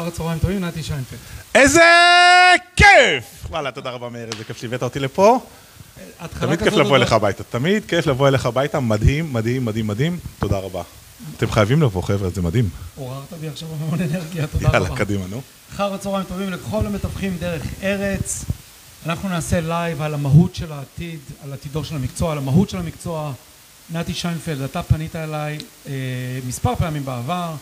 אחר הצהריים טובים, נתי שיינפלד. איזה כיף! וואלה, תודה רבה מאיר, איזה כיף שהבאת אותי לפה. תמיד כיף לבוא אליך הביתה, תמיד כיף לבוא אליך הביתה, מדהים, מדהים, מדהים, מדהים, תודה רבה. אתם חייבים לבוא, חבר'ה, זה מדהים. עוררת בי עכשיו המון אנרגיה, תודה רבה. יאללה, קדימה, נו. אחר הצהריים טובים לכל המתווכים דרך ארץ. אנחנו נעשה לייב על המהות של העתיד, על עתידו של המקצוע, על המהות של המקצוע. נתי שיינפלד, אתה פנית אליי אה, מספר פעמים בעבר,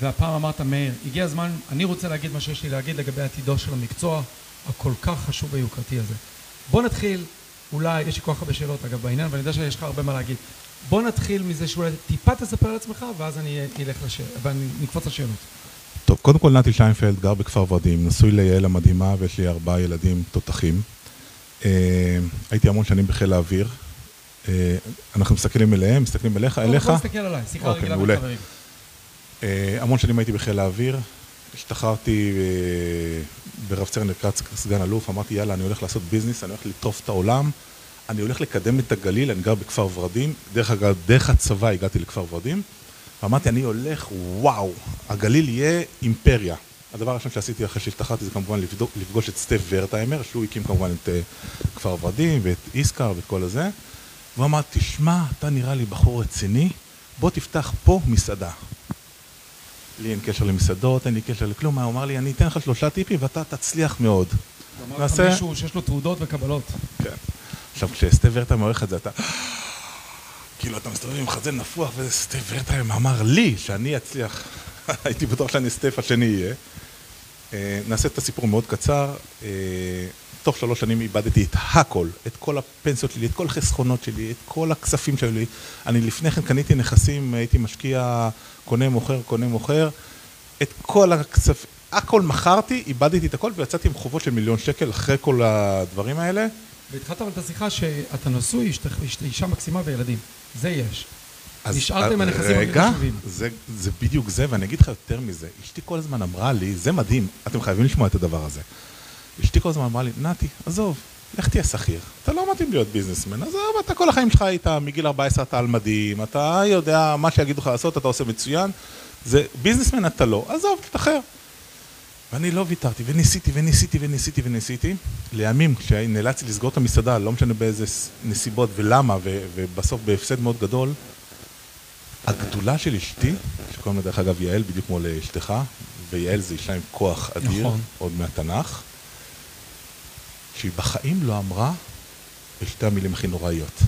והפעם אמרת, מאיר, הגיע הזמן, אני רוצה להגיד מה שיש לי להגיד לגבי עתידו של המקצוע הכל כך חשוב ויוקרתי הזה. בוא נתחיל, אולי, יש לי כל כך הרבה שאלות אגב בעניין, ואני יודע שיש לך הרבה מה להגיד. בוא נתחיל מזה שאולי טיפה תספר על עצמך, ואז אני אלך לשאלות, ואני נקפוץ לשאלות. טוב, קודם כל נתי שיינפלד גר בכפר ורדים, נשוי ליעל המדהימה ויש לי ארבעה ילדים תותחים. אה, הייתי המון שנים בחיל האוויר. אה, אנחנו מסתכלים אליהם, מסתכלים אליך, אליך. בוא נסתכל עליי, שיחה רגילה מעולה. בין חברים. אה, המון שנים הייתי בחיל האוויר, השתחררתי אה, ברב סרן לקראת סגן אלוף, אמרתי יאללה אני הולך לעשות ביזנס, אני הולך לטרוף את העולם, אני הולך לקדם את הגליל, אני גר בכפר ורדים, דרך אגב, דרך הצבא הגעתי לכפר ורדים, ואמרתי אני הולך, וואו, הגליל יהיה אימפריה. הדבר הראשון שעשיתי אחרי שהשתחררתי זה כמובן לפגוש את סטף ורטהיימר, שהוא הקים כמובן את אה, כפר ורדים ואת איסקר ואת כל הזה, והוא אמר, תשמע, אתה נראה לי בחור רציני, בוא תפתח פה מסעדה. לי אין קשר למסעדות, אין לי קשר לכלום, הוא אמר לי, אני אתן לך שלושה טיפים ואתה תצליח מאוד. אמר לך מישהו שיש לו תעודות וקבלות. כן. עכשיו, כשסטף ורטהיים עורך את זה, אתה... כאילו, אתה מסתובב עם חזה נפוח, וסטף ורטהיים אמר לי שאני אצליח. הייתי בטוח שאני סטף השני יהיה. אה, נעשה את הסיפור מאוד קצר. תוך שלוש שנים איבדתי את הכל, את כל הפנסיות שלי, את כל החסכונות שלי, את כל הכספים שהיו לי. אני לפני כן קניתי נכסים, הייתי משקיע, קונה, מוכר, קונה, מוכר. את כל הכספים, הכל מכרתי, איבדתי את הכל ויצאתי עם חובות של מיליון שקל אחרי כל הדברים האלה. והתחלת אבל את השיחה שאתה נשוי, אשת- אישה מקסימה וילדים. זה יש. אז- נשארת עם אה, הנכסים הכי רגע. זה, זה בדיוק זה, ואני אגיד לך יותר מזה. אשתי כל הזמן אמרה לי, זה מדהים, אתם חייבים לשמוע את הדבר הזה. אשתי כל הזמן אמרה לי, נתי, עזוב, לך תהיה שכיר. אתה לא מתאים להיות ביזנסמן, עזוב, אתה כל החיים שלך היית, מגיל 14 אתה על מדים, אתה יודע מה שיגידו לך לעשות, אתה עושה מצוין. זה, ביזנסמן אתה לא, עזוב, תשתחרר. ואני לא ויתרתי, וניסיתי, וניסיתי, וניסיתי, וניסיתי. לימים, כשנאלצתי לסגור את המסעדה, לא משנה באיזה נסיבות ולמה, ו- ובסוף בהפסד מאוד גדול, הגדולה של אשתי, שקוראים לה דרך אגב יעל, בדיוק כמו לאשתך, ויעל זה אישה עם כוח אדיר, נכון. עוד מהתנ"ך, שהיא בחיים לא אמרה את שתי המילים הכי נוראיות.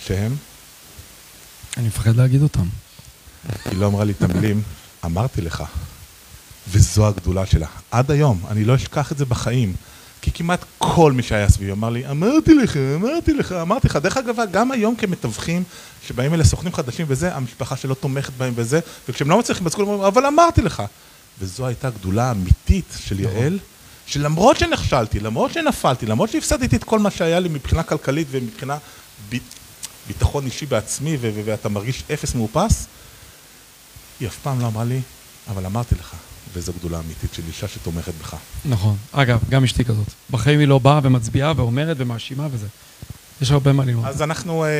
שהם, אני מפחד להגיד אותם. היא לא אמרה לי את המילים, אמרתי לך. וזו הגדולה שלה. עד היום, אני לא אשכח את זה בחיים. כי כמעט כל מי שהיה סביבי אמר לי, אמרתי לך, אמרתי לך, אמרתי לך. דרך אגב, גם היום כמתווכים, שבאים אלה סוכנים חדשים וזה, המשפחה שלא תומכת בהם וזה, וכשהם לא מצליחים, אז כולם אומרים, אבל אמרתי לך. וזו הייתה גדולה אמיתית של יעל, שלמרות שנכשלתי, למרות שנפלתי, למרות שהפסדתי את כל מה שהיה לי מבחינה כלכלית ומבחינה ב- ביטחון אישי בעצמי, ו- ו- ואתה מרגיש אפס מאופס, היא אף פעם לא אמרה לי, אבל אמרתי לך, וזו גדולה אמיתית של אישה שתומכת בך. נכון. אגב, גם אשתי כזאת. בחיים היא לא באה ומצביעה ואומרת ומאשימה וזה. יש הרבה מה ללמוד. אז אנחנו, אה,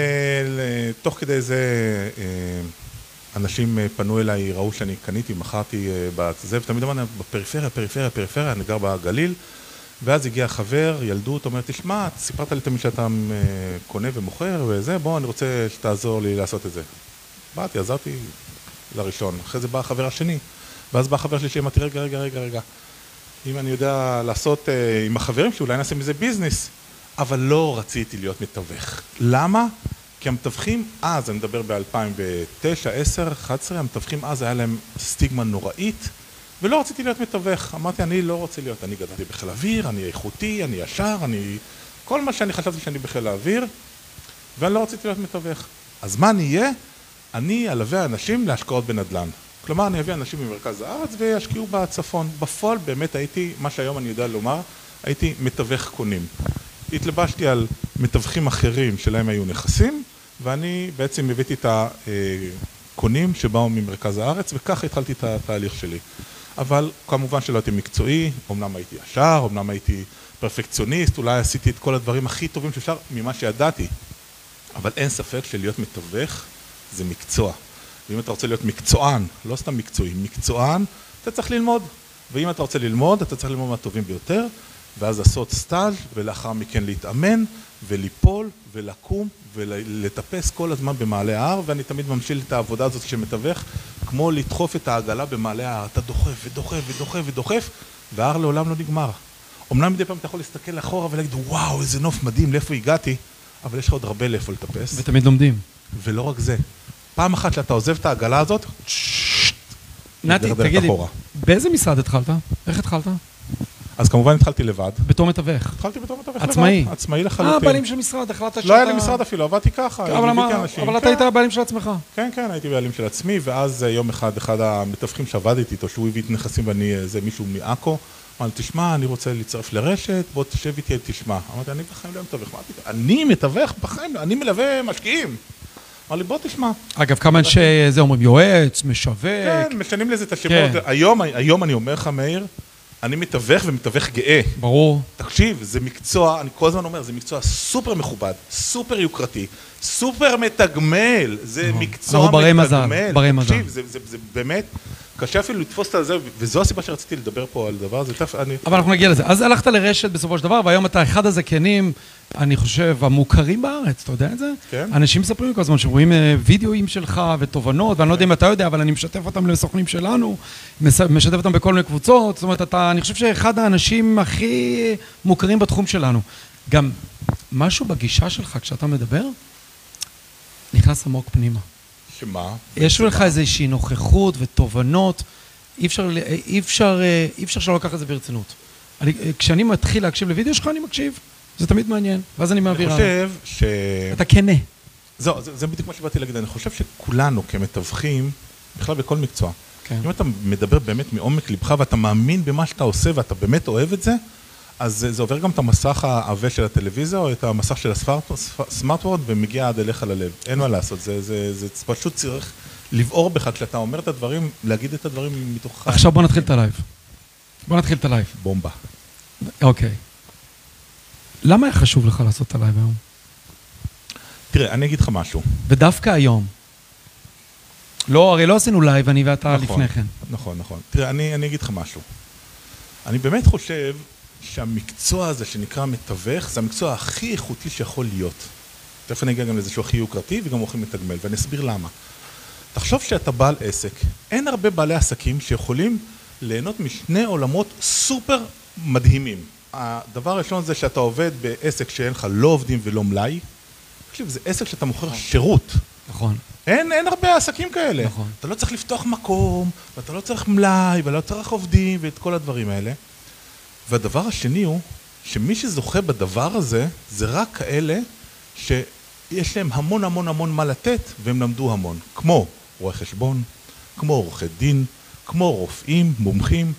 תוך כדי זה, אה, אנשים אה, פנו אליי, ראו שאני קניתי, מכרתי אה, בזה, ותמיד אמרנו, בפריפריה, פריפריה, פריפריה, אני גר בגליל, ואז הגיע חבר, ילדות, אומר, תשמע, סיפרת לי תמיד שאתה אה, קונה ומוכר וזה, בוא, אני רוצה שתעזור לי לעשות את זה. באתי, עזרתי לראשון, אחרי זה בא החבר השני, ואז בא החבר שלי שאמרתי, רגע, רגע, רגע, רגע, אם אני יודע לעשות עם החברים שלי, אולי נעשה מזה ביזנס. אבל לא רציתי להיות מתווך. למה? כי המתווכים אז, אני מדבר ב-2009, 10, 11, המתווכים אז היה להם סטיגמה נוראית, ולא רציתי להיות מתווך. אמרתי, אני לא רוצה להיות, אני גדלתי בחיל האוויר, אני איכותי, אני ישר, אני... כל מה שאני חשבתי שאני בחיל האוויר, ואני לא רציתי להיות מתווך. אז מה אני אהיה? אני אלווה אנשים להשקעות בנדל"ן. כלומר, אני אביא אנשים ממרכז הארץ וישקיעו בצפון. בפועל באמת הייתי, מה שהיום אני יודע לומר, הייתי מתווך קונים. התלבשתי על מתווכים אחרים שלהם היו נכסים, ואני בעצם הבאתי את הקונים שבאו ממרכז הארץ, וככה התחלתי את התהליך שלי. אבל כמובן שלא הייתי מקצועי, אמנם הייתי ישר, אמנם הייתי פרפקציוניסט, אולי עשיתי את כל הדברים הכי טובים שאפשר ממה שידעתי. אבל אין ספק שלהיות מתווך זה מקצוע. ואם אתה רוצה להיות מקצוען, לא סתם מקצועי, מקצוען, אתה צריך ללמוד. ואם אתה רוצה ללמוד, אתה צריך ללמוד מהטובים ביותר, ואז לעשות סטאז' ולאחר מכן להתאמן וליפול ולקום ולטפס כל הזמן במעלה ההר, ואני תמיד ממשיל את העבודה הזאת כשמתווך, כמו לדחוף את העגלה במעלה ההר. אתה דוחף ודוחף ודוחף ודוחף, וההר לעולם לא נגמר. אמנם מדי פעם אתה יכול להסתכל אחורה ולהגיד, וואו, איזה נוף מדהים, לאיפה הגעתי, אבל יש לך עוד הרבה לאיפה לטפס. ותמיד לומדים. ולא רק זה, פעם אחת שאתה עוזב את העגלה הזאת, נתי, תגיד לי. באיזה משרד התחלת? איך התחלת? אז כמובן התחלתי לבד. בתור מתווך. התחלתי בתור מתווך לבד. עצמאי. עצמאי אה, לחלוטין. בעלים של משרד, החלטת שאתה... לא היה לי משרד אפילו, עבדתי ככה, אבל ליוויתי אמר- אנשים. אבל אתה כן. היית הבעלים של עצמך. כן, כן, הייתי בעלים של עצמי, ואז אה, יום אחד, אחד המתווכים שעבדתי איתו, שהוא הביא את נכסים ואני, אה, זה מישהו מעכו, אמר לי, תשמע, אני רוצה להצטרף לרשת, בוא תשב איתי, תשמע. אמרתי, אני בחיים לא מתווך, מה פתאום? אני מתווך בחיים, לא, אני מלווה משקיעים. אמר לי, בוא תשמע. אגב, כמה אנשי זה אומרים, יועץ, משווק. כן, משנים לזה את השמות. כן. היום, היום אני אומר לך, מאיר, אני מתווך ומתווך גאה. ברור. תקשיב, זה מקצוע, אני כל הזמן אומר, זה מקצוע סופר מכובד, סופר יוקרתי, סופר מתגמל, זה נכון. מקצוע ברי מתגמל. מזל, ברי מזל. תקשיב, זה, זה, זה באמת, קשה אפילו לתפוס את זה, וזו הסיבה שרציתי לדבר פה על דבר הזה. תכף אני... אבל אנחנו נגיע לזה. אז הלכת לרשת בסופו של דבר, והיום אתה אחד הזקנים, אני חושב, המוכרים בארץ, אתה יודע את זה? כן. אנשים מספרים לי כל הזמן שרואים אה, וידאוים שלך ותובנות, ואני לא יודע אם אתה יודע, אבל אני משתף אותם לסוכנים שלנו, משתף אותם בכל מיני קבוצות, זאת אומרת, אתה, אני חושב שאחד האנשים הכי מוכרים בתחום שלנו. גם משהו בגישה שלך כשאתה מדבר, נכנס עמוק פנימה. שמה? יש לך איזושהי נוכחות ותובנות, אי אפשר, אי אפשר, אה, אי אפשר שלא לקחת את זה ברצינות. אני, אה, כשאני מתחיל להקשיב לוידאו שלך, אני מקשיב. זה תמיד מעניין, ואז אני אני מעביר הלאה. חושב ש... אתה כנה. זהו, זה, זה בדיוק מה שבאתי להגיד, אני חושב שכולנו כמתווכים, בכלל בכל מקצוע, כן. אם אתה מדבר באמת מעומק לבך ואתה מאמין במה שאתה עושה ואתה באמת אוהב את זה, אז זה, עובר גם את המסך העבה של הטלוויזיה או את המסך של הסמארטוורד ומגיע עד אליך ללב. אין מה לעשות, זה, זה, זה, זה פשוט צריך לבעור בך כשאתה אומר את הדברים, להגיד את הדברים מתוכך. עכשיו בוא נתחיל את הלייב. בוא נתחיל את הלייב. בומבה. אוקיי. למה היה חשוב לך לעשות את הלייב היום? תראה, אני אגיד לך משהו. ודווקא היום. לא, הרי לא עשינו לייב, אני ואתה נכון, לפני כן. נכון, נכון. תראה, אני, אני אגיד לך משהו. אני באמת חושב שהמקצוע הזה שנקרא מתווך, זה המקצוע הכי איכותי שיכול להיות. תכף אני אגיע גם לזה שהוא הכי יוקרתי וגם הוא הכי מתגמל, ואני אסביר למה. תחשוב שאתה בעל עסק, אין הרבה בעלי עסקים שיכולים ליהנות משני עולמות סופר מדהימים. הדבר הראשון זה שאתה עובד בעסק שאין לך לא עובדים ולא מלאי. תקשיב, זה עסק שאתה מוכר שירות. נכון. אין, אין הרבה עסקים כאלה. נכון. אתה לא צריך לפתוח מקום, ואתה לא צריך מלאי, ואתה לא צריך עובדים, ואת כל הדברים האלה. והדבר השני הוא, שמי שזוכה בדבר הזה, זה רק כאלה שיש להם המון המון המון מה לתת, והם למדו המון. כמו רואי חשבון, כמו עורכי דין, כמו רופאים, מומחים,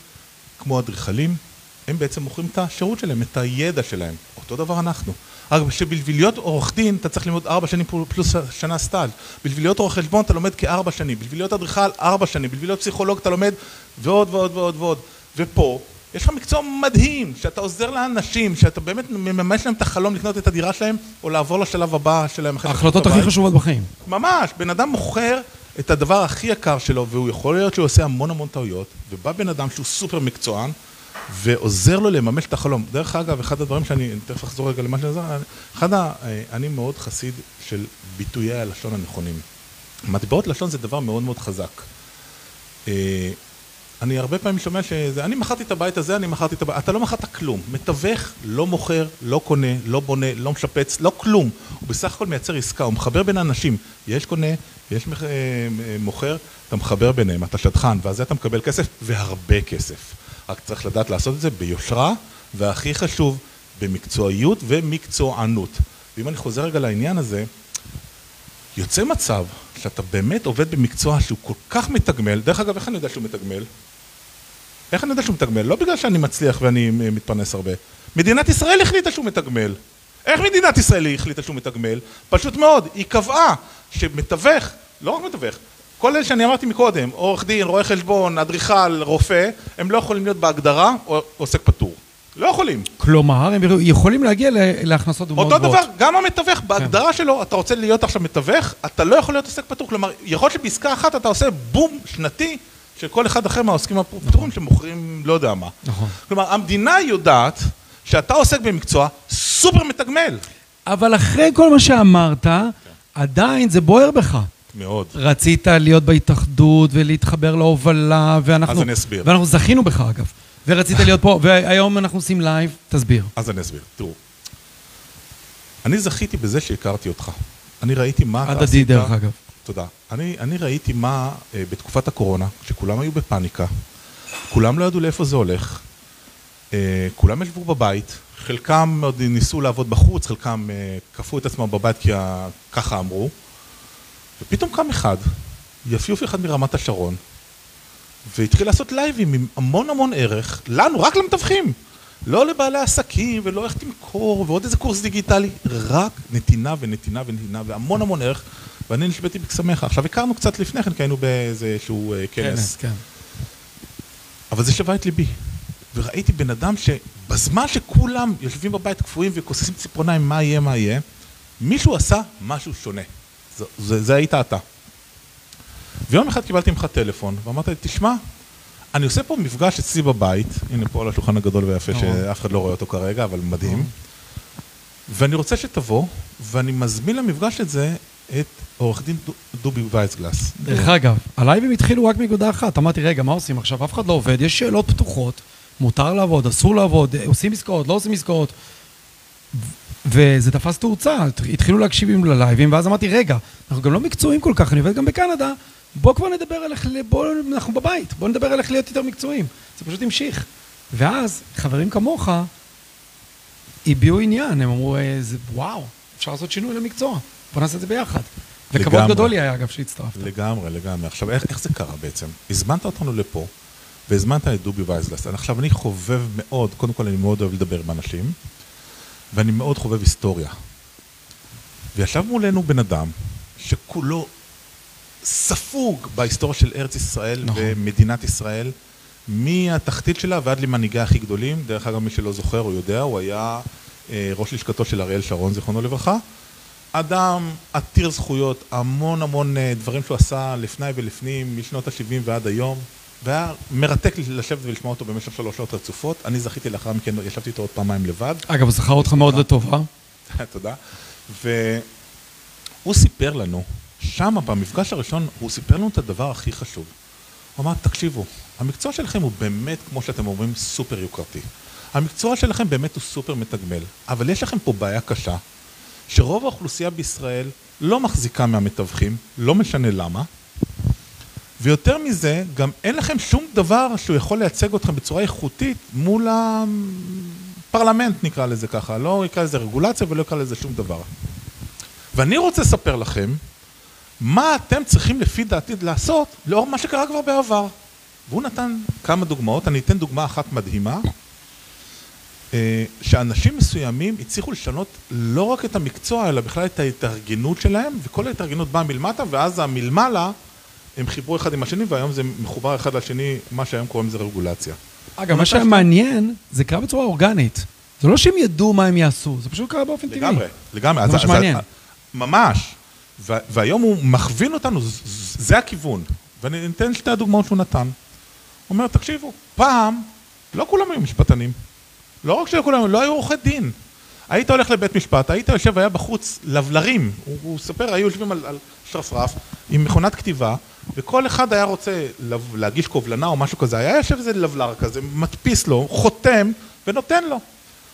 כמו אדריכלים. הם בעצם מוכרים את השירות שלהם, את הידע שלהם. אותו דבר אנחנו. רק שבשביל להיות עורך דין אתה צריך ללמוד ארבע שנים פלוס שנה סטאז'. בשביל להיות עורך חשבון אתה לומד כארבע שנים. בשביל להיות אדריכל ארבע שנים. בשביל להיות פסיכולוג אתה לומד ועוד ועוד ועוד ועוד. ופה יש לך מקצוע מדהים, שאתה עוזר לאנשים, שאתה באמת מממש להם את החלום לקנות את הדירה שלהם, או לעבור לשלב הבא שלהם. אחרי ההחלטות הכי. חשובות בחיים. ממש, בן אדם מוכר את הדבר הכי יקר שלו, והוא יכול להיות שהוא עושה המון המון טעויות, ובא בן אדם שהוא סופר מקצוען, ועוזר לו לממש את החלום. דרך אגב, אחד הדברים שאני, אני תכף אחזור רגע למה עוזר, אחד ה... אני מאוד חסיד של ביטויי הלשון הנכונים. מטבעות לשון זה דבר מאוד מאוד חזק. אני הרבה פעמים שומע שזה, אני מכרתי את הבית הזה, אני מכרתי את הבית, אתה לא מכרת כלום. מתווך לא מוכר, לא קונה, לא בונה, לא משפץ, לא כלום. הוא בסך הכל מייצר עסקה, הוא מחבר בין האנשים. יש קונה, יש אה, אה, מוכר, אתה מחבר ביניהם, אתה שדכן, ועל זה אתה מקבל כסף, והרבה כסף. רק צריך לדעת לעשות את זה ביושרה, והכי חשוב, במקצועיות ומקצוענות. ואם אני חוזר רגע לעניין הזה, יוצא מצב שאתה באמת עובד במקצוע שהוא כל כך מתגמל, דרך אגב, איך אני יודע שהוא מתגמל? איך אני יודע שהוא מתגמל? לא בגלל שאני מצליח ואני אה, מתפרנס הרבה. מדינת ישראל החליטה שהוא מתגמל. איך מדינת ישראל החליטה שהוא מתגמל? פשוט מאוד, היא קבעה שמתווך, לא רק מתווך, כל אלה שאני אמרתי מקודם, עורך דין, רואה חשבון, אדריכל, רופא, הם לא יכולים להיות בהגדרה עוסק פטור. לא יכולים. כלומר, הם יכולים להגיע להכנסות מאוד אותו גבוהות. דבר, גם המתווך, בהגדרה שלו, אתה רוצה להיות עכשיו מתווך, אתה לא יכול להיות עוסק פטור. כלומר, יכול להיות שבעסקה אחת אתה עושה בום שנתי של כל אחד אחר מהעוסקים הפטורים שמוכרים לא יודע מה. נכון. כלומר, המדינה יודעת שאתה עוסק במקצוע סופר מתגמל. אבל אחרי כל מה שאמרת, עדיין זה בוער בך. מאוד. רצית להיות בהתאחדות ולהתחבר להובלה, ואנחנו... אז אני אסביר. ואנחנו זכינו בך, אגב. ורצית להיות פה, והיום אנחנו עושים לייב, תסביר. אז אני אסביר. תראו, אני זכיתי בזה שהכרתי אותך. אני ראיתי מה אתה עשית. הדדי, דרך אגב. תודה. אני, אני ראיתי מה אה, בתקופת הקורונה, כשכולם היו בפאניקה, כולם לא ידעו לאיפה זה הולך, אה, כולם ישבו בבית, חלקם עוד ניסו לעבוד בחוץ, חלקם אה, כפו את עצמם בבית כי ה... ככה אמרו, ופתאום קם אחד, יפיוף אחד מרמת השרון, והתחיל לעשות לייבים עם המון המון ערך, לנו, רק למתווכים. לא לבעלי עסקים, ולא איך תמכור, ועוד איזה קורס דיגיטלי, רק נתינה ונתינה ונתינה, והמון המון ערך, ואני נשבעתי בקסמך. עכשיו, הכרנו קצת לפני כן, כי היינו באיזה שהוא אה, כנס, כן. אבל זה שווה את ליבי. וראיתי בן אדם שבזמן שכולם יושבים בבית קפואים וכוססים ציפורניים, מה יהיה, מה יהיה, מישהו עשה משהו שונה. זה, זה, זה היית אתה. ויום אחד קיבלתי ממך טלפון, ואמרת לי, תשמע, אני עושה פה מפגש אצלי בבית, הנה פה על השולחן הגדול והיפה, נכון. שאף אחד לא רואה אותו כרגע, אבל מדהים. ואני רוצה שתבוא, ואני מזמין למפגש הזה את עורך דין דו- דובי וייסגלס. דרך אגב, הלייבים התחילו רק מנקודה אחת. אמרתי, רגע, מה עושים עכשיו? אף אחד לא עובד, יש שאלות פתוחות, מותר לעבוד, אסור לעבוד, עושים עסקאות, לא עושים עסקאות. וזה תפס תאוצה, התחילו להקשיב ללייבים, ואז אמרתי, רגע, אנחנו גם לא מקצועיים כל כך, אני עובד גם בקנדה, בוא כבר נדבר על איך, בוא, אנחנו בבית, בוא נדבר על איך להיות יותר מקצועיים. זה פשוט המשיך. ואז, חברים כמוך הביעו עניין, הם אמרו, "אה, זה, וואו, אפשר לעשות שינוי למקצוע, בוא נעשה את זה ביחד. וכבוד. גדול לי היה, אגב, שהצטרפת. לגמרי, לגמרי. עכשיו, איך, איך זה קרה בעצם? הזמנת אותנו לפה, והזמנת את דובי וייסגלס. עכשיו, אני חובב מאוד, קודם כל אני מאוד אוהב לדבר עם אנשים, ואני מאוד חובב היסטוריה. וישב מולנו בן אדם שכולו ספוג בהיסטוריה של ארץ ישראל נכון. ומדינת ישראל, מהתחתית שלה ועד למנהיגי הכי גדולים. דרך אגב, מי שלא זוכר, הוא יודע, הוא היה אה, ראש לשכתו של אריאל שרון, זיכרונו לברכה. אדם עתיר זכויות, המון המון אה, דברים שהוא עשה לפני ולפנים, משנות ה-70 ועד היום, והיה מרתק לשבת ולשמוע אותו במשך שלוש שעות רצופות. אני זכיתי לאחר מכן, ישבתי איתו עוד פעמיים לבד. אגב, הוא זכר אותך מאוד לטובה. תודה. והוא סיפר לנו, שם במפגש הראשון, הוא סיפר לנו את הדבר הכי חשוב. הוא אמר, תקשיבו, המקצוע שלכם הוא באמת, כמו שאתם אומרים, סופר יוקרתי. המקצוע שלכם באמת הוא סופר מתגמל, אבל יש לכם פה בעיה קשה, שרוב האוכלוסייה בישראל לא מחזיקה מהמתווכים, לא משנה למה, ויותר מזה, גם אין לכם שום דבר שהוא יכול לייצג אתכם בצורה איכותית מול הפרלמנט, נקרא לזה ככה. לא יקרא לזה רגולציה ולא יקרא לזה שום דבר. ואני רוצה לספר לכם מה אתם צריכים לפי דעתי לעשות לאור מה שקרה כבר בעבר. והוא נתן כמה דוגמאות, אני אתן דוגמה אחת מדהימה, אה, שאנשים מסוימים הצליחו לשנות לא רק את המקצוע, אלא בכלל את ההתארגנות שלהם, וכל ההתארגנות באה מלמטה, ואז המלמעלה, הם חיברו אחד עם השני, והיום זה מחובר אחד לשני, מה שהיום קוראים לזה רגולציה. אגב, מה שהיה מעניין, זה קרה בצורה אורגנית. זה לא שהם ידעו מה הם יעשו, זה פשוט קרה באופן טבעי. לגמרי, לגמרי. זה מה שמעניין. ממש. והיום הוא מכווין אותנו, זה הכיוון. ואני אתן שתי הדוגמאות שהוא נתן. הוא אומר, תקשיבו, פעם לא כולם היו משפטנים. לא רק שלא כולם, לא היו עורכי דין. היית הולך לבית משפט, היית יושב, היה בחוץ לבלרים. הוא, הוא ספר, היו יושבים על, על שרפרף עם מכונת כתיבה, וכל אחד היה רוצה להגיש קובלנה או משהו כזה. היה יושב איזה לבלר כזה, מדפיס לו, חותם ונותן לו.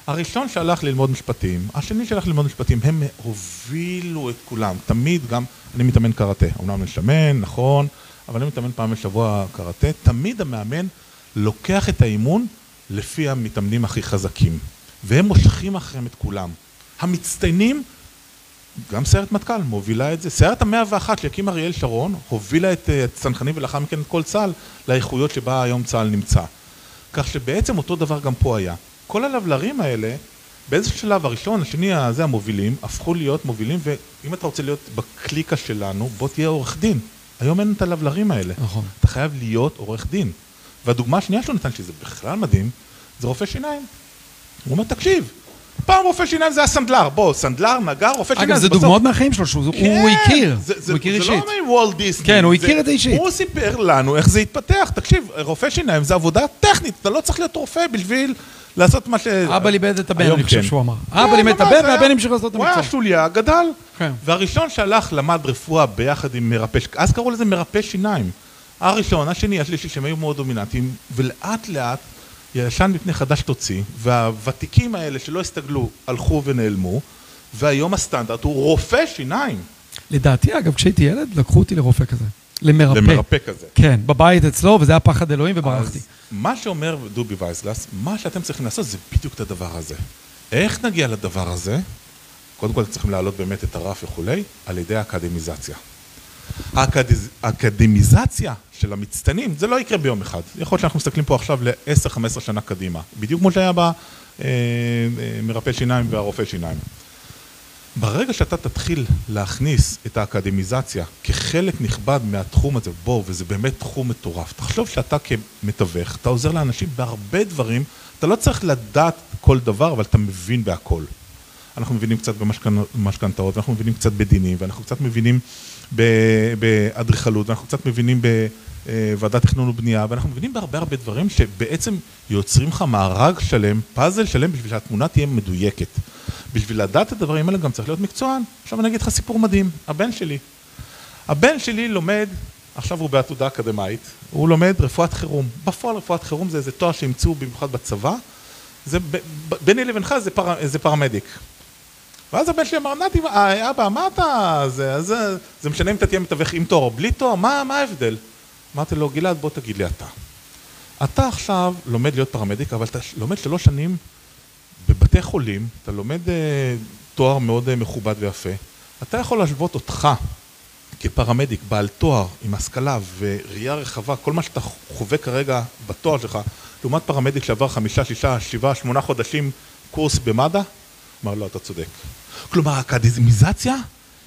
הראשון שהלך ללמוד משפטים, השני שהלך ללמוד משפטים, הם הובילו את כולם. תמיד גם, אני מתאמן קראטה. אמנם אני שמן, נכון, אבל אני מתאמן פעם בשבוע קראטה. תמיד המאמן לוקח את האימון לפי המתאמנים הכי חזקים. והם מושכים אחריהם את כולם. המצטיינים, גם סיירת מטכ"ל מובילה את זה. סיירת המאה ואחת שהקים אריאל שרון, הובילה את אה, הצנחנים ולאחר מכן את כל צה"ל לאיכויות שבה היום צה"ל נמצא. כך שבעצם אותו דבר גם פה היה. כל הלבלרים האלה, באיזשהו שלב הראשון, השני, הזה המובילים, הפכו להיות מובילים, ואם אתה רוצה להיות בקליקה שלנו, בוא תהיה עורך דין. היום אין את הלבלרים האלה. נכון. אתה חייב להיות עורך דין. והדוגמה השנייה שהוא נתן, שזה בכלל מדהים, זה רופא שיניים. הוא אומר, תקשיב, פעם רופא שיניים זה היה סנדלר, בוא, סנדלר, נגר, רופא שיניים. אגב, זה בסוף- דוגמאות מהחיים שלו, שהוא כן, הוא הכיר, זה, זה, הוא הכיר זה אישית. לא מוולט דיסני. כן, הוא הכיר את זה אישית. הוא סיפר לנו איך זה התפתח. תקשיב, רופא שיניים זה עבודה טכנית, אתה לא צריך להיות רופא בשביל לעשות מה ש... אבא לימד את הבן, אני חושב כן. שהוא אמר. כן, אבא לימד את הבן והבן המשיך לעשות את הוא היה המקצוע. שוליה, גדל. כן. והראשון שהלך, למד רפואה ביחד עם מרפא, אז קראו לזה מרפא שיניים. הראשון, השני, השלישי, שהם היו מאוד דומיננטיים, ולאט לאט ישן מפני חדש תוציא, והוותיקים האלה שלא הסתגלו הלכו ונעלמו, והיום הסטנדרט הוא רופא שיניים. לדעתי, אגב, כשהייתי ילד, לקחו אותי לרופא כזה. למרפא. למרפא כזה. כן, בבית אצלו, וזה היה פחד אלוהים וברחתי. אז מה שאומר דובי וייסגלס, מה שאתם צריכים לעשות זה בדיוק את הדבר הזה. איך נגיע לדבר הזה? קודם כל צריכים להעלות באמת את הרף וכולי, על ידי האקדמיזציה. האקדמיזציה של המצטיינים, זה לא יקרה ביום אחד. יכול להיות שאנחנו מסתכלים פה עכשיו ל-10-15 שנה קדימה. בדיוק כמו שהיה במרפא שיניים והרופא שיניים. ברגע שאתה תתחיל להכניס את האקדמיזציה כחלק נכבד מהתחום הזה, בוא, וזה באמת תחום מטורף, תחשוב שאתה כמתווך, אתה עוזר לאנשים בהרבה דברים, אתה לא צריך לדעת כל דבר, אבל אתה מבין בהכל. אנחנו מבינים קצת במשכנתאות, ואנחנו מבינים קצת בדינים, ואנחנו קצת מבינים באדריכלות, ואנחנו קצת מבינים בוועדת תכנון ובנייה, ואנחנו מבינים בהרבה הרבה דברים שבעצם יוצרים לך מארג שלם, פאזל שלם, בשביל שהתמונה תהיה מדויקת. בשביל לדעת את הדברים האלה גם צריך להיות מקצוען. עכשיו אני אגיד לך סיפור מדהים, הבן שלי. הבן שלי לומד, עכשיו הוא בעתודה אקדמאית, הוא לומד רפואת חירום. בפועל רפואת חירום זה איזה תואר שהמציאו במיוחד בצבא, זה ביני לבינך זה, פר, זה פרמדיק. ואז הבן שלי אמר, נתי, אה, אבא, מה אתה... זה, זה, זה משנה אם אתה תהיה מתווך עם תואר או בלי תואר? מה, מה ההבדל? אמרתי לו, גלעד, בוא תגיד לי אתה. אתה עכשיו לומד להיות פרמדיק, אבל אתה לומד שלוש שנים בבתי חולים, אתה לומד אה, תואר מאוד אה, מכובד ויפה, אתה יכול להשוות אותך כפרמדיק, בעל תואר, עם השכלה וראייה רחבה, כל מה שאתה חווה כרגע בתואר שלך, לעומת פרמדיק שעבר חמישה, שישה, שבעה, שמונה חודשים קורס במד"א, אמר לו, אתה צודק. כלומר, האקדמיזציה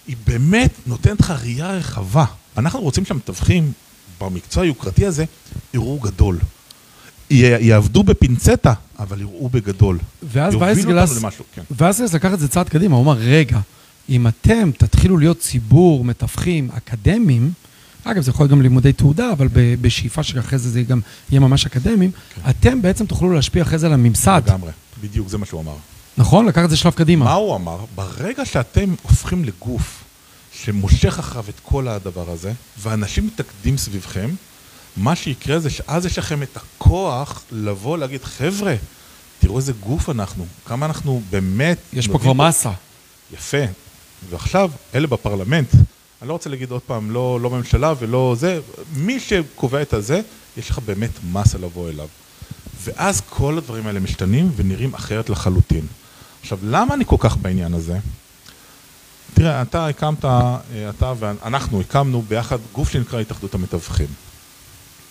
היא באמת נותנת לך ראייה רחבה. אנחנו רוצים שהמתווכים במקצוע היוקרתי הזה יראו גדול. י- יעבדו בפינצטה, אבל יראו בגדול. ואז יובילו וייסגלס, כן. לקח את זה צעד קדימה, הוא אמר, רגע, אם אתם תתחילו להיות ציבור מתווכים אקדמיים, אגב, זה יכול להיות גם לימודי תעודה, אבל ב- בשאיפה שאחרי זה זה גם יהיה ממש אקדמיים, אתם בעצם תוכלו להשפיע אחרי זה על הממסד, לגמרי, בדיוק, זה מה שהוא אמר. נכון? לקח את זה שלב קדימה. מה הוא אמר? ברגע שאתם הופכים לגוף שמושך אחריו את כל הדבר הזה, ואנשים מתאגדים סביבכם, מה שיקרה זה שאז יש לכם את הכוח לבוא להגיד, חבר'ה, תראו איזה גוף אנחנו, כמה אנחנו באמת... יש פה כבר מסה. יפה. ועכשיו, אלה בפרלמנט, אני לא רוצה להגיד עוד פעם, לא, לא ממשלה ולא זה, מי שקובע את הזה, יש לך באמת מסה לבוא אליו. ואז כל הדברים האלה משתנים ונראים אחרת לחלוטין. עכשיו, למה אני כל כך בעניין הזה? תראה, אתה הקמת, אה, אתה ואנחנו הקמנו ביחד גוף שנקרא התאחדות המתווכים.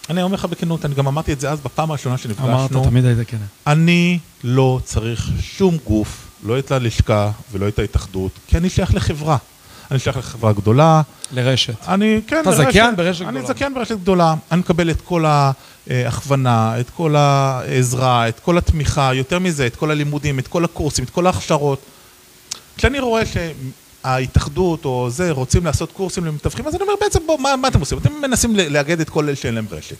אני אומר לך בכנות, אני גם אמרתי את זה אז בפעם הראשונה שנפגשנו. אמרת, תמיד היית כן. אני לא צריך שום גוף, לא את הלשכה ולא את ההתאחדות, כי אני שייך לחברה. אני שייך לחברה גדולה, לרשת. אני, כן, אתה ברשת- זכיין ברשת אני גדולה. זכיין ברשת גדולה, אני מקבל את כל ההכוונה, את כל העזרה, את כל התמיכה, יותר מזה, את כל הלימודים, את כל הקורסים, את כל ההכשרות. כשאני רואה שההתאחדות או זה רוצים לעשות קורסים למתווכים, אז אני אומר בעצם, בוא, מה, מה אתם עושים? אתם מנסים לאגד את כל אלה שאין להם רשת.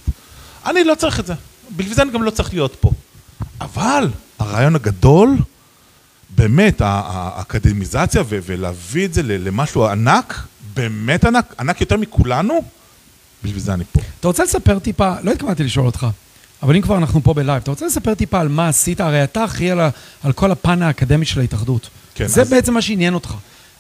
אני לא צריך את זה, בשביל זה אני גם לא צריך להיות פה. אבל הרעיון הגדול, באמת, האקדמיזציה ולהביא את זה למשהו ענק, באמת ענק, ענק יותר מכולנו, בשביל זה אני פה. אתה רוצה לספר טיפה, לא התכוונתי לשאול אותך, אבל אם כבר אנחנו פה בלייב, אתה רוצה לספר טיפה על מה עשית? הרי אתה אחראי על, על כל הפן האקדמי של ההתאחדות. כן, זה אז- בעצם מה שעניין אותך.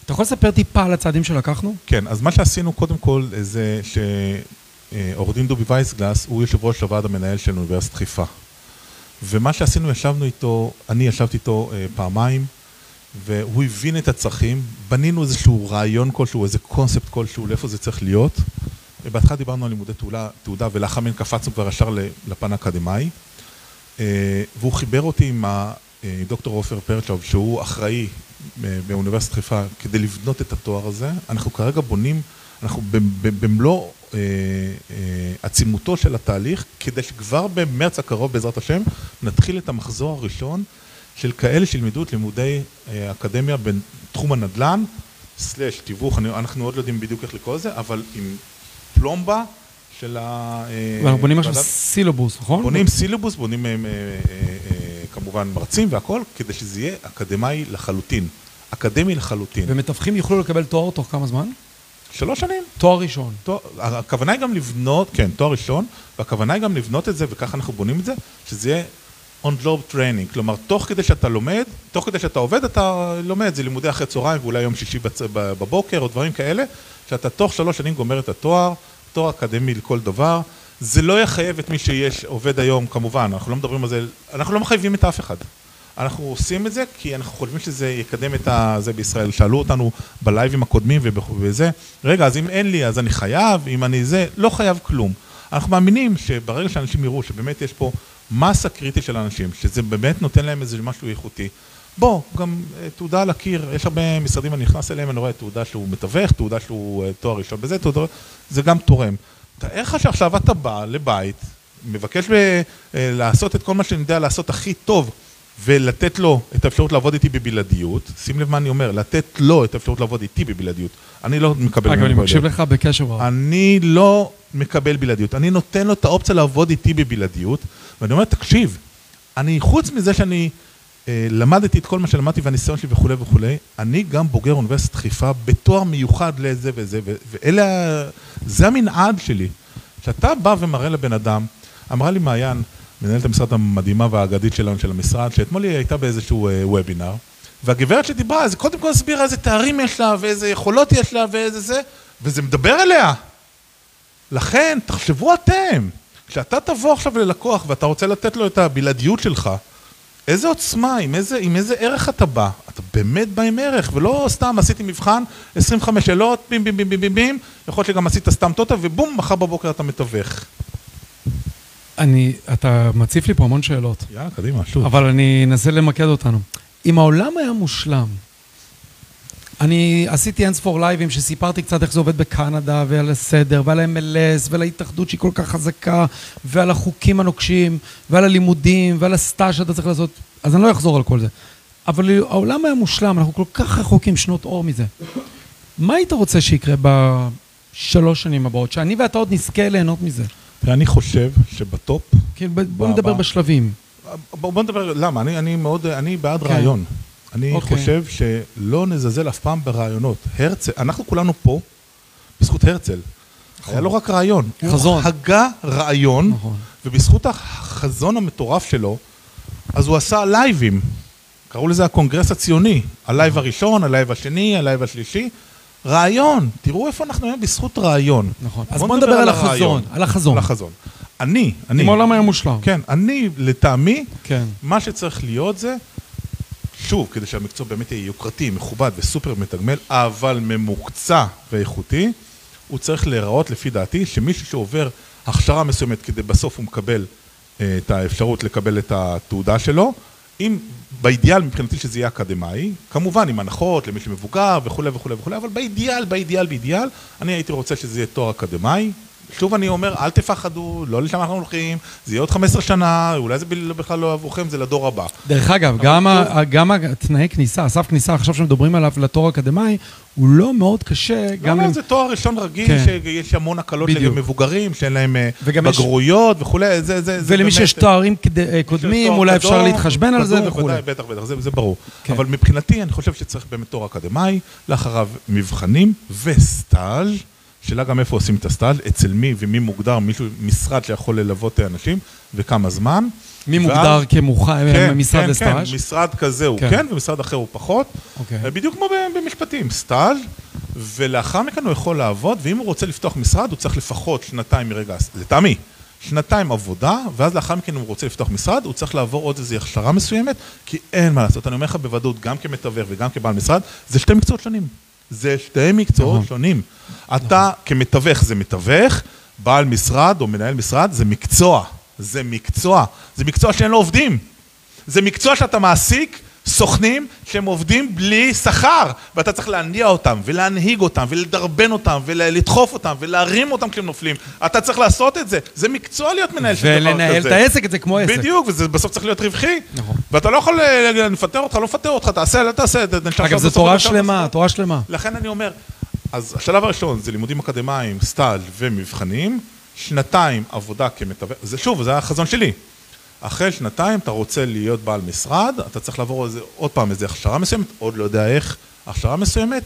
אתה יכול לספר טיפה על הצעדים שלקחנו? כן, אז מה שעשינו קודם כל זה שעורך דין דובי וייסגלס הוא יושב ראש הוועד המנהל של אוניברסיטת חיפה. ומה שעשינו, ישבנו איתו, אני ישבתי איתו אה, פעמיים, והוא הבין את הצרכים, בנינו איזשהו רעיון כלשהו, איזה קונספט כלשהו, לאיפה זה צריך להיות. בהתחלה דיברנו על לימודי תעודה, תעודה ולאחר מכן קפצנו כבר ישר לפן האקדמאי. אה, והוא חיבר אותי עם הדוקטור עופר פרצ'וב, שהוא אחראי אה, באוניברסיטת חיפה, כדי לבנות את התואר הזה. אנחנו כרגע בונים, אנחנו במלוא אה, אה, עצימותו של התהליך, כדי שכבר במרץ הקרוב, בעזרת השם, נתחיל את המחזור הראשון של כאלה שילמדו את לימודי אה, אקדמיה בתחום הנדל"ן, סלאש תיווך, אנחנו עוד לא יודעים בדיוק איך לקרוא לזה, אבל עם פלומבה של ה... אה, ואנחנו בונים עכשיו סילובוס, נכון? בונים סילובוס, בונים אה, אה, אה, כמובן מרצים והכל, כדי שזה יהיה אקדמאי לחלוטין. אקדמי לחלוטין. ומתווכים יוכלו לקבל תואר תוך כמה זמן? שלוש שנים. תואר ראשון. תואר- הכוונה היא גם לבנות, כן, תואר ראשון, והכוונה היא גם לבנות את זה, וככה אנחנו בונים את זה, שזה יהיה on job training, כלומר, תוך כדי שאתה לומד, תוך כדי שאתה עובד, אתה לומד, זה לימודי אחרי צהריים ואולי יום שישי בצ... בבוקר או דברים כאלה, שאתה תוך שלוש שנים גומר את התואר, תואר אקדמי לכל דבר. זה לא יחייב את מי שיש, עובד היום, כמובן, אנחנו לא מדברים על זה, אנחנו לא מחייבים את אף אחד. אנחנו עושים את זה כי אנחנו חושבים שזה יקדם את זה בישראל. שאלו אותנו בלייבים הקודמים וזה, רגע, אז אם אין לי, אז אני חייב, אם אני זה, לא חייב כלום. אנחנו מאמינים שברגע שאנשים יראו שבאמת יש פה מסה קריטית של אנשים, שזה באמת נותן להם איזה משהו איכותי. בוא, גם אה, תעודה על הקיר, יש הרבה משרדים, אני נכנס אליהם, אני רואה תעודה שהוא מתווך, תעודה שהוא אה, תואר ראשון בזה, תעודה, זה גם תורם. תאר לך שעכשיו אתה בא לבית, מבקש ב, אה, לעשות את כל מה שאני יודע לעשות הכי טוב, ולתת לו את האפשרות לעבוד איתי בבלעדיות, שים לב מה אני אומר, לתת לו את האפשרות לעבוד איתי בבלעדיות. אני לא מקבל אגב, ממנו אני מקשיב בלעדיות. לך בקשר רב. אני לא מקבל בלעדיות, אני נותן לו את האופציה לעבוד איתי בבלעדיות, ואני אומר, תקשיב, אני, חוץ מזה שאני אה, למדתי את כל מה שלמדתי והניסיון שלי וכולי וכולי, אני גם בוגר אוניברסיטת חיפה בתואר מיוחד לזה וזה, ואלה, זה המנעד שלי. כשאתה בא ומראה לבן אדם, אמרה לי מעיין, מנהלת המשרד המדהימה והאגדית שלנו, של המשרד, שאתמול היא הייתה באיזשהו אה, וובינר, והגברת שדיברה, אז קודם כל הסבירה איזה תארים יש לה, ואיזה יכולות יש לה, ואיזה זה, וזה מדבר אליה. לכן, תחשבו אתם, כשאתה תבוא עכשיו ללקוח ואתה רוצה לתת לו את הבלעדיות שלך, איזה עוצמה, עם איזה, עם איזה ערך אתה בא. אתה באמת בא עם ערך, ולא סתם עשיתי מבחן, 25 שאלות, בים בים בים בים בים בים, יכול להיות שגם עשית סתם טוטה, ובום, מחר בבוקר אתה מתווך. אני, אתה מציף לי פה המון שאלות, יאללה, קדימה, שוב. אבל אני אנסה למקד אותנו. אם העולם היה מושלם, אני עשיתי אינספור לייבים שסיפרתי קצת איך זה עובד בקנדה, ועל הסדר, ועל ה-MLS, ועל ההתאחדות שהיא כל כך חזקה, ועל החוקים הנוקשים, ועל הלימודים, ועל הסטאז' שאתה צריך לעשות, אז אני לא אחזור על כל זה. אבל העולם היה מושלם, אנחנו כל כך רחוקים שנות אור מזה. מה היית רוצה שיקרה בשלוש שנים הבאות? שאני ואתה עוד נזכה ליהנות מזה. אני חושב שבטופ, כן, בוא נדבר בשלבים. בוא, נדבר, למה? אני, אני מאוד, אני בעד כן. רעיון. אני אוקיי. חושב שלא נזלזל אף פעם ברעיונות. הרצל, אנחנו כולנו פה בזכות הרצל. היה לו רק רעיון. חזון. הוא הגה רעיון, נכון. ובזכות החזון המטורף שלו, אז הוא עשה לייבים. קראו לזה הקונגרס הציוני. הלייב הראשון, הלייב השני, הלייב השלישי. רעיון. תראו איפה אנחנו היום בזכות רעיון. נכון. אז בוא נדבר על החזון, הרעיון. על החזון. על החזון. אני, אני, אם העולם היה מושלם. כן, אני, לטעמי, כן. מה שצריך להיות זה, שוב, כדי שהמקצוע באמת יהיה יוקרתי, מכובד וסופר מתגמל, אבל ממוקצע ואיכותי, הוא צריך להיראות, לפי דעתי, שמישהו שעובר הכשרה מסוימת כדי בסוף הוא מקבל אה, את האפשרות לקבל את התעודה שלו, אם באידיאל מבחינתי שזה יהיה אקדמאי, כמובן עם הנחות למי שמבוגר וכולי וכולי וכולי, אבל באידיאל, באידיאל, באידיאל, אני הייתי רוצה שזה יהיה תואר אקדמאי. שוב אני אומר, אל תפחדו, לא לשם אנחנו הולכים, זה יהיה עוד 15 שנה, אולי זה בכלל לא עבורכם, זה לדור הבא. דרך אגב, גם, ה, גם התנאי כניסה, הסף כניסה עכשיו שמדברים עליו לתואר אקדמאי, הוא לא מאוד קשה. גם גם לא, למ- זה תואר ראשון רגיל, כן. שיש המון הקלות בדיוק. למבוגרים, שאין להם אה, וגם יש- בגרויות וכולי, זה, זה, זה ולמי באמת- שיש תארים קד- אה, קודמים, תואר אולי אפשר להתחשבן על זה וכולי. בטח, בטח, זה, זה ברור. כן. אבל מבחינתי, אני חושב שצריך באמת תואר אקדמאי, לאחריו מבחנים וסטאז', שאלה גם איפה עושים את הסטאז', אצל מי ומי מוגדר מישהו, משרד שיכול ללוות אנשים, וכמה זמן. מי מוגדר כמוכן, כן, משרד כן, לסטאז'? כן, משרד כזה הוא כן. כן, ומשרד אחר הוא פחות. אוקיי. בדיוק כמו במשפטים, סטאז', ולאחר מכן הוא יכול לעבוד, ואם הוא רוצה לפתוח משרד, הוא צריך לפחות שנתיים מרגע, לטעמי, שנתיים עבודה, ואז לאחר מכן אם הוא רוצה לפתוח משרד, הוא צריך לעבור עוד איזו הכשרה מסוימת, כי אין מה לעשות. אני אומר לך בוודאות, גם כמתווך וגם כבעל משרד, זה שתי מקצועות שונים. זה שתי מקצועות נכון. שונים. אתה כמתווך זה מתווך, בעל משרד או מנהל משרד זה מקצוע. זה מקצוע. זה מקצוע שאין לו עובדים. זה מקצוע שאתה מעסיק סוכנים שהם עובדים בלי שכר, ואתה צריך להניע אותם, ולהנהיג אותם, ולדרבן אותם, ולדחוף אותם, ולהרים אותם כשהם נופלים. אתה צריך לעשות את זה. זה מקצוע להיות מנהל של דבר כזה. ולנהל את העסק, זה כמו עסק. בדיוק, וזה בסוף צריך להיות רווחי. נכון. ואתה לא יכול אה, להגיד, אני מפטר אותך, לא מפטר אותך, תעשה, לא תעשה. אגב, זו תורה שלמה, תורה שלמה. לכן אני אומר, אז השלב הראשון זה לימודים אקדמיים, סטאז' ומבחנים, שנתיים עבודה כמתווך, זה שוב, זה החזון שלי. אחרי שנתיים אתה רוצה להיות בעל משרד, אתה צריך לעבור איזה, עוד פעם איזה הכשרה מסוימת, עוד לא יודע איך, הכשרה מסוימת,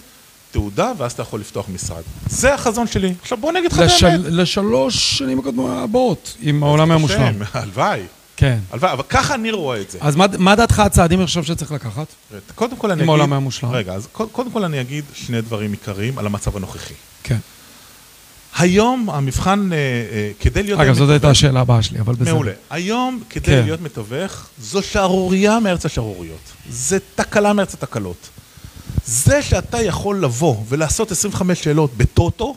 תעודה, ואז אתה יכול לפתוח משרד. זה החזון שלי. עכשיו בוא נגיד לך לשל, באמת. לשלוש שנים הבאות, אם העולם היה מושלם. הלוואי. כן. הלוואי, אבל ככה אני רואה את זה. אז מה, מה דעתך הצעדים עכשיו שצריך לקחת? קודם כל אני אם אגיד... העולם היה מושלם. רגע, אז קוד- קודם כל אני אגיד שני דברים עיקריים על המצב הנוכחי. כן. היום המבחן, אה, אה, כדי להיות... אגב, זאת הייתה השאלה הבאה שלי, אבל בסדר. מעולה. היום, כדי כן. להיות מתווך, זו שערורייה מארץ השערוריות. זה תקלה מארץ התקלות. זה שאתה יכול לבוא ולעשות 25 שאלות בטוטו,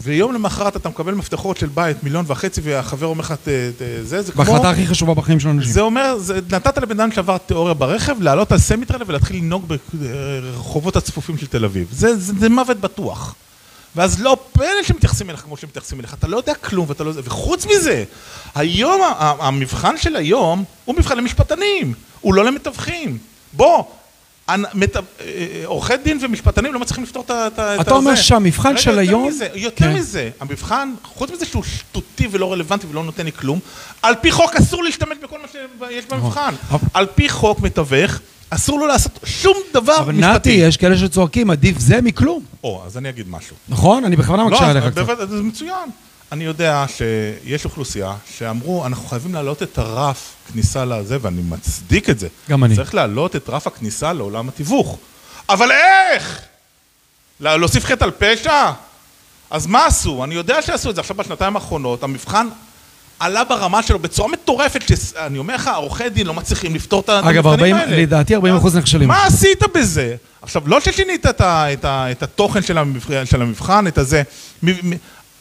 ויום למחרת אתה מקבל מפתחות של בית מיליון וחצי, והחבר אומר לך, "ת- ת- זה, זה כמו... בהחלטה הכי חשובה בחיים של אנשים. זה אומר, זה, נתת לבן אדם שעבר תיאוריה ברכב, לעלות על סמיטרלה ולהתחיל לנהוג ברחובות הצפופים של תל אביב. זה, זה, זה מוות בטוח. ואז לא פלא שמתייחסים אליך כמו שמתייחסים אליך, אתה לא יודע כלום ואתה לא... וחוץ מזה, היום, המבחן של היום הוא מבחן למשפטנים, הוא לא למתווכים. בוא, מת- אה, עורכי דין ומשפטנים לא מצליחים לפתור את ה... את ה- את אתה אומר. שהמבחן של יותר היום- מזה, יותר כן. מזה, המבחן, חוץ מזה שהוא שטותי ולא רלוונטי ולא נותן לי כלום, על פי חוק אסור להשתמש בכל מה שיש במבחן. אבל- על פי חוק מתווך, אסור לו לעשות שום דבר אבל משפטי. נתי, יש כאלה שצועקים, עדיף זה מכלום. או, אז אני אגיד משהו. נכון? אני בכוונה מקשה לא, עליך אז קצת. בוודאי, זה מצוין. אני יודע שיש אוכלוסייה שאמרו, אנחנו חייבים להעלות את הרף כניסה לזה, ואני מצדיק את זה. גם אני. צריך להעלות את רף הכניסה לעולם התיווך. אבל איך? לה- להוסיף חטא על פשע? אז מה עשו? אני יודע שעשו את זה עכשיו בשנתיים האחרונות, המבחן עלה ברמה שלו בצורה מטורפת, שאני אומר לך, עורכי דין לא מצליחים לפתור את אגב, המבחנים 40 האלה. לדעתי 40 אחוז נכשלים. מה עשית בזה? עכשיו, לא ששינית את, ה, את, ה, את התוכן של המבחן, של המבחן, את הזה, מ, מ,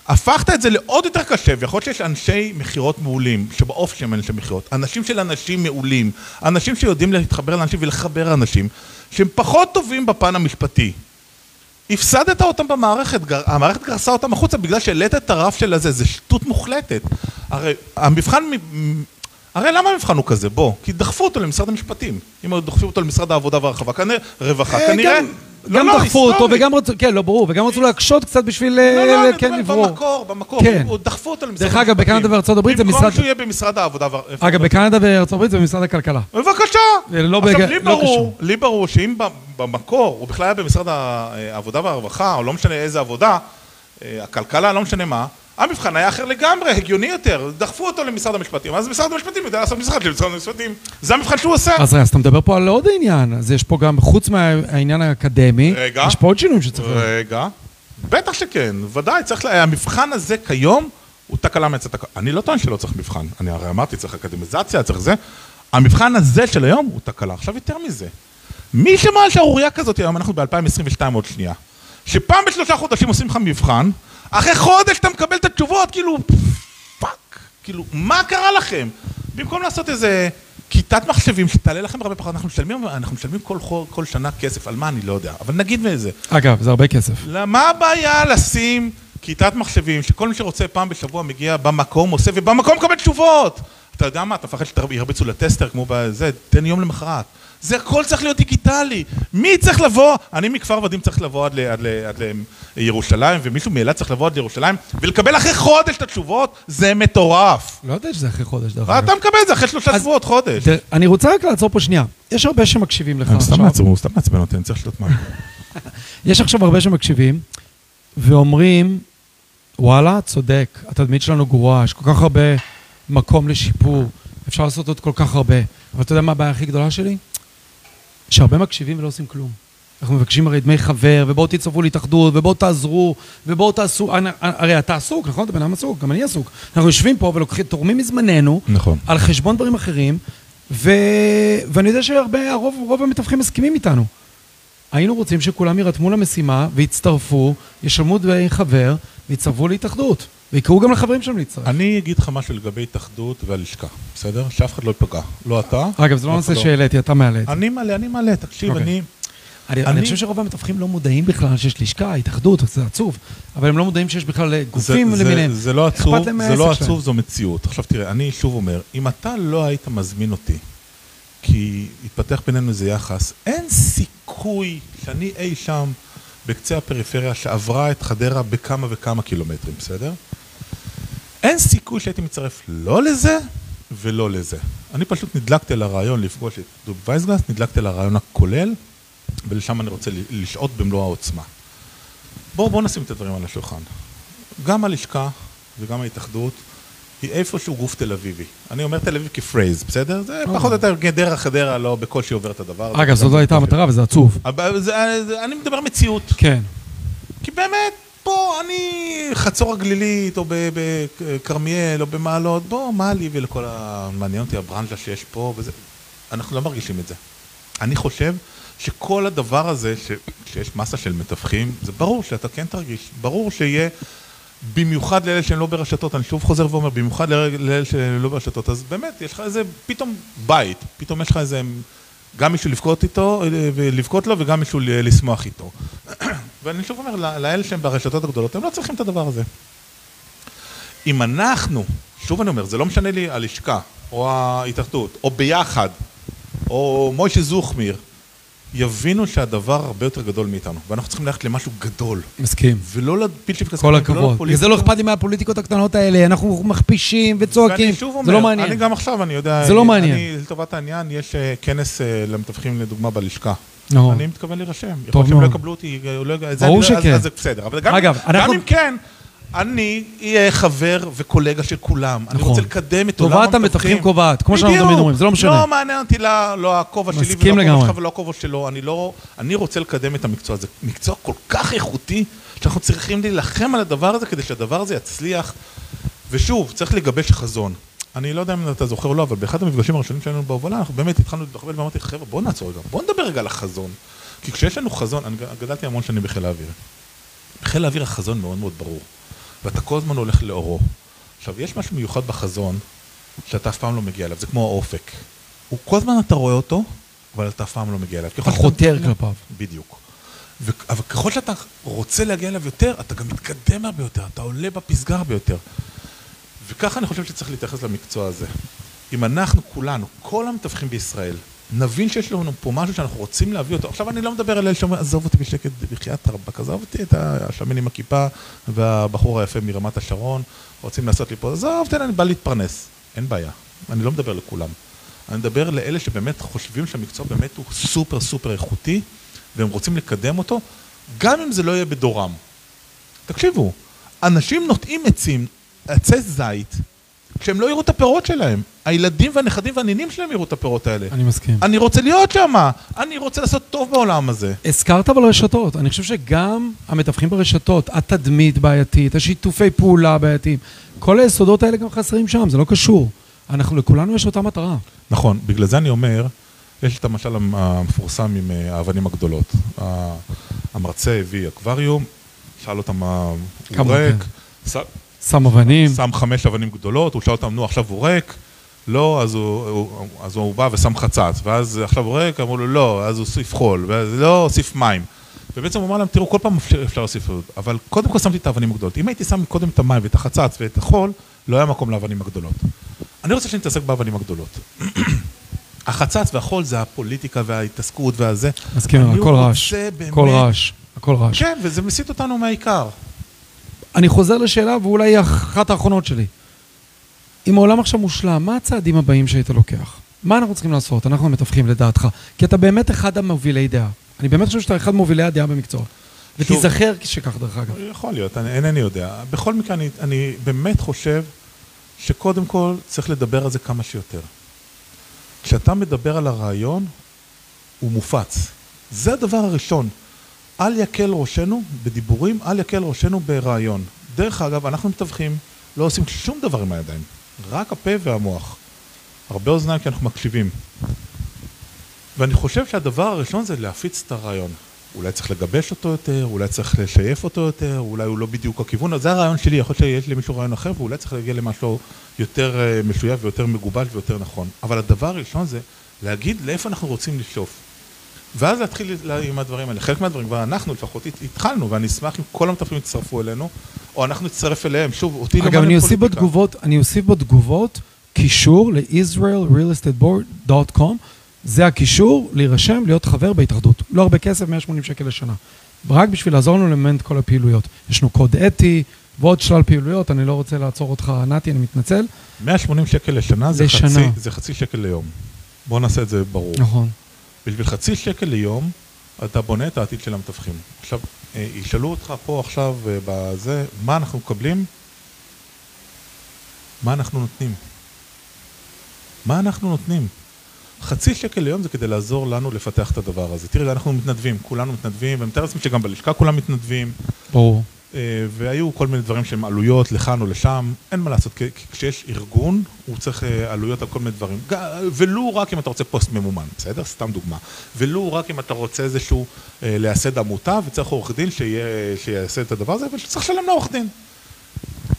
הפכת את זה לעוד יותר קשה, ויכול להיות שיש אנשי מכירות מעולים, שבאופי שהם אנשי מכירות, אנשים של אנשים מעולים, אנשים שיודעים להתחבר לאנשים ולחבר אנשים, שהם פחות טובים בפן המשפטי. הפסדת אותם במערכת, המערכת גרסה אותם החוצה בגלל שהעלית את הרף של הזה, זה שטות מוחלטת. הרי המבחן, הרי למה המבחן הוא כזה? בוא, כי דחפו אותו למשרד המשפטים. אם היו דוחפים אותו למשרד העבודה והרחבה, כנראה, רווחה, אה, כנראה... גם- לא, גם לא, דחפו אותו היסטורית. וגם רצו, כן, לא ברור, וגם רצו להקשות קצת בשביל לא, אה, לא, אני כן לברור. במקור, במקור, כן. דחפו אותו למשרד דרך אגב, בקנדה ובארצות הברית זה משרד- במקום שהוא יהיה במשרד העבודה. אגב, בקנדה ובארצות הברית זה במשרד הכלכלה. בבקשה. עכשיו, לי לא ברור. לי ברור שאם במקור הוא בכלל היה במשרד העבודה והרווחה, או לא משנה איזה עבודה, אה, הכלכלה, לא משנה מה, המבחן היה אחר לגמרי, הגיוני יותר. דחפו אותו למשרד המשפטים, אז משרד המשפטים יודע לעשות משרד של משרד המשפטים. זה המבחן שהוא עושה. אז אז אתה מדבר פה על עוד עניין, אז יש פה גם, חוץ מהעניין האקדמי, רגע. יש פה עוד שינויים שצריך... רגע, בטח שכן, ודאי, צריך, לה- המבחן הזה כיום הוא תקלה תקלה. אני לא טוען שלא צריך מבחן, אני הרי אמרתי, צריך אקדמיזציה, צריך זה. המבחן הזה של היום הוא תקלה. עכשיו יותר מזה, מי שמע על שערורייה כזאת היום, אנחנו ב-2022 עוד שנייה, שפעם בשלושה חודשים עושים לך מבחן, אחרי חודש אתה מקבל את התשובות, כאילו, fuck, כאילו, מה קרה לכם? במקום לעשות איזה כיתת מחשבים שתעלה לכם הרבה פחות, אנחנו משלמים, אנחנו משלמים כל, חו- כל שנה כסף, על מה אני לא יודע, אבל נגיד מאיזה. אגב, זה הרבה כסף. מה הבעיה לשים כיתת מחשבים שכל מי שרוצה פעם בשבוע מגיע במקום, עושה, ובמקום מקבל תשובות? אתה יודע מה, אתה מפחד שירביצו לטסטר כמו בזה, תן יום למחרת. זה הכל צריך להיות דיגיטלי. מי צריך לבוא? אני מכפר ורדים צריך לבוא עד, ל, עד, ל, עד לירושלים, ומישהו מאילת צריך לבוא עד לירושלים, ולקבל אחרי חודש את התשובות, זה מטורף. לא יודע שזה אחרי חודש, דרך אגב. אתה מקבל את זה אחרי שלושה שבועות, חודש. תראה, אני רוצה רק לעצור פה שנייה. יש הרבה שמקשיבים לך עכשיו. הוא סתם מעצבן אותי, אני צריך לשתות מים. יש עכשיו הרבה שמקשיבים, ואומרים, וואלה, צודק, התדמית שלנו גרועה, יש כל כך הרבה מקום לשיפור, אפשר לעשות עוד כל כך הרבה. אבל אתה יודע מה הבעיה הכי גדולה שלי? שהרבה מקשיבים ולא עושים כלום. אנחנו מבקשים הרי דמי חבר, ובואו תצטרפו להתאחדות, ובואו תעזרו, ובואו תעשו... הרי אתה עסוק, נכון? אתה בן אדם עסוק, גם אני עסוק. אנחנו יושבים פה ולוקחים, תורמים מזמננו, נכון. על חשבון דברים אחרים, ו... ואני יודע שהרבה, הרוב, רוב המתווכים מסכימים איתנו. היינו רוצים שכולם יירתמו למשימה ויצטרפו, ישלמו דמי חבר ויצטרפו להתאחדות. ויקראו גם לחברים שלהם להצטרף. אני אגיד לך משהו לגבי התאחדות והלשכה, בסדר? שאף אחד לא ייפגע. לא אתה. אגב, זה לא אף נושא אחד שהעליתי, אתה מעלה את זה. אני מעלה, אני מעלה, תקשיב, אוקיי. אני... אני, אני חושב שרוב המתווכים לא מודעים בכלל שיש לשכה, התאחדות, זה עצוב, אבל הם לא מודעים שיש בכלל גופים זה, למיניהם. זה, לא עצוב, זה לא. עצוב, זו מציאות. עכשיו תראה, אני שוב אומר, אם אתה לא היית מזמין אותי, כי התפתח בינינו איזה יחס, אין סיכוי שאני אי שם בקצה הפריפריה שעברה את חדרה בכמה וכמה קילומטרים, בסדר? אין סיכוי שהייתי מצטרף לא לזה ולא לזה. אני פשוט נדלקתי על הרעיון לפגוש את דוב וייסגלס, נדלקתי על הרעיון הכולל, ולשם אני רוצה לשהות במלוא העוצמה. בואו בוא נשים את הדברים על השולחן. גם הלשכה וגם ההתאחדות היא איפשהו גוף תל אביבי. אני אומר תל אביב כפרייז, בסדר? זה פחות או יותר גדרה חדרה לא בקושי עובר את הדבר הזה. אגב, זאת לא הייתה המטרה וזה עצוב. אבל זה- אני מדבר מציאות. כן. כי באמת, פה אני חצור הגלילית, או בכרמיאל, או במעלות, בוא, מה לי ולכל ה... מעניין אותי הברנז'ה שיש פה, וזה... אנחנו לא מרגישים את זה. אני חושב שכל הדבר הזה, ש... שיש מסה של מתווכים, זה ברור שאתה כן תרגיש. ברור שיהיה, במיוחד לאלה שהם לא ברשתות, אני שוב חוזר ואומר, במיוחד לאלה שהם לא ברשתות, אז באמת, יש לך איזה, פתאום בית, פתאום יש לך איזה, גם מישהו לבכות איתו, ולבכות לו, וגם מישהו לשמוח איתו. ואני שוב אומר, לא- לאלה שהם ברשתות הגדולות, הם לא צריכים את הדבר הזה. אם אנחנו, שוב אני אומר, זה לא משנה לי הלשכה, או ההתאחדות, או ביחד, או מוישה זוכמיר, יבינו שהדבר הרבה יותר גדול מאיתנו, ואנחנו צריכים ללכת למשהו גדול, מסכים. ולא לפילצ'יק כזה, כל הכבוד. בגלל זה לא אכפת לי מהפוליטיקות הקטנות האלה, אנחנו מכפישים וצועקים. ואני שוב אומר, זה לא מעניין. אני גם עכשיו, אני יודע, זה לא מעניין. אני, לטובת העניין, יש אה, כנס אה, למתווכים לדוגמה בלשכה. אני מתכוון להירשם. יכול להיות שהם לא. יקבלו אותי, אה, לא, ברור שכן. אז זה בסדר. אבל גם, אם כן, אני אהיה חבר וקולגה של כולם. אני נכון. רוצה לקדם את עולם טובת המתווכים קובעת, כמו שאנחנו. תמיד אומרים, זה לא משנה. לא מעניין אותי לא, הכובע שלי ולא הכובע. שלך ולא הכובע שלו. אני לא... אני רוצה לקדם את המקצוע הזה. מקצוע כל כך איכותי, שאנחנו צריכים להילחם על הדבר הזה כדי שהדבר הזה יצליח. ושוב, צריך לגבש חזון. אני לא יודע אם אתה זוכר או לא, אבל באחד המפגשים הראשונים שלנו בהובלה, אנחנו באמת התחלנו להתבחבט ואמרתי, חבר'ה, בואו נעצור רגע, בואו נדבר רגע על החזון. כי כשיש לנו חזון, אני גדלתי המון שנים בחיל האוויר. בחיל האוויר החזון מאוד מאוד ברור, ואתה כל הזמן הולך לאורו. עכשיו, יש משהו מיוחד בחזון, שאתה אף פעם לא מגיע אליו, זה כמו האופק. הוא כל הזמן אתה רואה אותו, אבל אתה אף פעם לא מגיע אליו. אתה חותר כלפיו. בדיוק. ו- אבל ככל שאתה רוצה להגיע אליו יותר, אתה גם מתקדם הרבה יותר, אתה עולה בפסגה הרבה יותר. וככה אני חושב שצריך להתייחס למקצוע הזה. אם אנחנו כולנו, כל המתווכים בישראל, נבין שיש לנו פה משהו שאנחנו רוצים להביא אותו. עכשיו אני לא מדבר על אלה שאומרים, עזוב אותי בשקט, בחייאת רבאק, עזוב אותי את השמן עם הכיפה והבחור היפה מרמת השרון, רוצים לעשות לי פה, עזוב, תן, אני בא להתפרנס. אין בעיה, אני לא מדבר לכולם. אני מדבר לאלה שבאמת חושבים שהמקצוע באמת הוא סופר סופר איכותי, והם רוצים לקדם אותו, גם אם זה לא יהיה בדורם. תקשיבו, אנשים נוטעים עצים, עצי זית, כשהם לא יראו את הפירות שלהם. הילדים והנכדים והנינים שלהם יראו את הפירות האלה. אני מסכים. אני רוצה להיות שם, אני רוצה לעשות טוב בעולם הזה. הזכרת אבל רשתות, אני חושב שגם המתווכים ברשתות, התדמית בעייתית, השיתופי פעולה בעייתיים, כל היסודות האלה גם חסרים שם, זה לא קשור. אנחנו, לכולנו יש אותה מטרה. נכון, בגלל זה אני אומר, יש את המשל המפורסם עם אה, האבנים הגדולות. המרצה הביא אקווריום, שאל אותם מה הוא ריק, שם אבנים, שם חמש אבנים גדולות, הוא שאל אותם, נו, עכשיו הוא ריק? לא, אז הוא, הוא, אז הוא בא ושם חצץ, ואז עכשיו הוא ריק, אמרו לו, לא, אז הוא הוסיף חול, ואז לא, הוסיף מים. ובעצם הוא אמר להם, תראו, כל פעם אפשר, להוסיף אבל קודם כל שמתי את האבנים הגדולות. אם הייתי שם קודם את המים ואת החצץ ואת החול, לא היה מקום לאבנים הגדולות. אני רוצה שנתעסק באבנים הגדולות. החצץ והחול זה הפוליטיקה וההתעסקות והזה. מסכים, הכל רעש, הכל רעש, הכל רעש. כן, וזה מסיט אותנו מהעיקר. אני חוזר לשאלה, ואולי היא אחת האחרונות שלי. אם העולם עכשיו מושלם, מה הצעדים הבאים שהיית לוקח? מה אנחנו צריכים לעשות? אנחנו המתווכים לדעתך. כי אתה באמת אחד המובילי דעה. אני באמת חושב שאתה אחד מובילי הדעה במקצוע. ותיזכר שכך, דרך אגב. יכול להיות, אני, אינני יודע. בכל מקרה, אני, אני באמת חושב שקודם כל צריך לדבר על זה כמה שיותר. כשאתה מדבר על הרעיון, הוא מופץ. זה הדבר הראשון. אל יקל ראשנו בדיבורים, אל יקל ראשנו ברעיון. דרך אגב, אנחנו מתווכים, לא עושים שום דבר עם הידיים, רק הפה והמוח. הרבה אוזניים כי אנחנו מקשיבים. ואני חושב שהדבר הראשון זה להפיץ את הרעיון. אולי צריך לגבש אותו יותר, אולי צריך לשייף אותו יותר, אולי הוא לא בדיוק הכיוון, אז זה הרעיון שלי, יכול להיות שיש למישהו רעיון אחר, ואולי צריך להגיע למשהו יותר אה, משויף ויותר מגובש ויותר נכון. אבל הדבר הראשון זה להגיד לאיפה אנחנו רוצים לשאוף. ואז להתחיל עם הדברים האלה. חלק מהדברים כבר אנחנו לפחות התחלנו, ואני אשמח אם כל המטפלים יצטרפו אלינו, או אנחנו נצטרף אליהם. שוב, אותי לא מעניין פוליטיקה. אגב, אני אוסיף בתגובות קישור ל-israelrealestateBoard.com. זה הקישור להירשם, להיות חבר בהתאחדות. לא הרבה כסף, 180 שקל לשנה. רק בשביל לעזור לנו לממן את כל הפעילויות. יש לנו קוד אתי ועוד שלל פעילויות, אני לא רוצה לעצור אותך, נתי, אני מתנצל. 180 שקל לשנה זה, חצי, זה חצי שקל ליום. בואו נעשה את זה ברור. נכון. בשביל חצי שקל ליום, אתה בונה את העתיד של המתווכים. עכשיו, אה, ישאלו אותך פה עכשיו אה, בזה, מה אנחנו מקבלים? מה אנחנו נותנים? מה אנחנו נותנים? חצי שקל ליום זה כדי לעזור לנו לפתח את הדבר הזה. תראי, אנחנו מתנדבים, כולנו מתנדבים, ואני מתאר לעצמי שגם בלשכה כולם מתנדבים. ברור. אה, והיו כל מיני דברים שהם עלויות לכאן או לשם, אין מה לעשות, כי כשיש ארגון, הוא צריך אה, עלויות על כל מיני דברים. ולו רק אם אתה רוצה פוסט ממומן, בסדר? סתם דוגמה. ולו רק אם אתה רוצה איזשהו, אה, לייסד עמותה, וצריך עורך דין שיעשה את הדבר הזה, וצריך לשלם לעורך דין.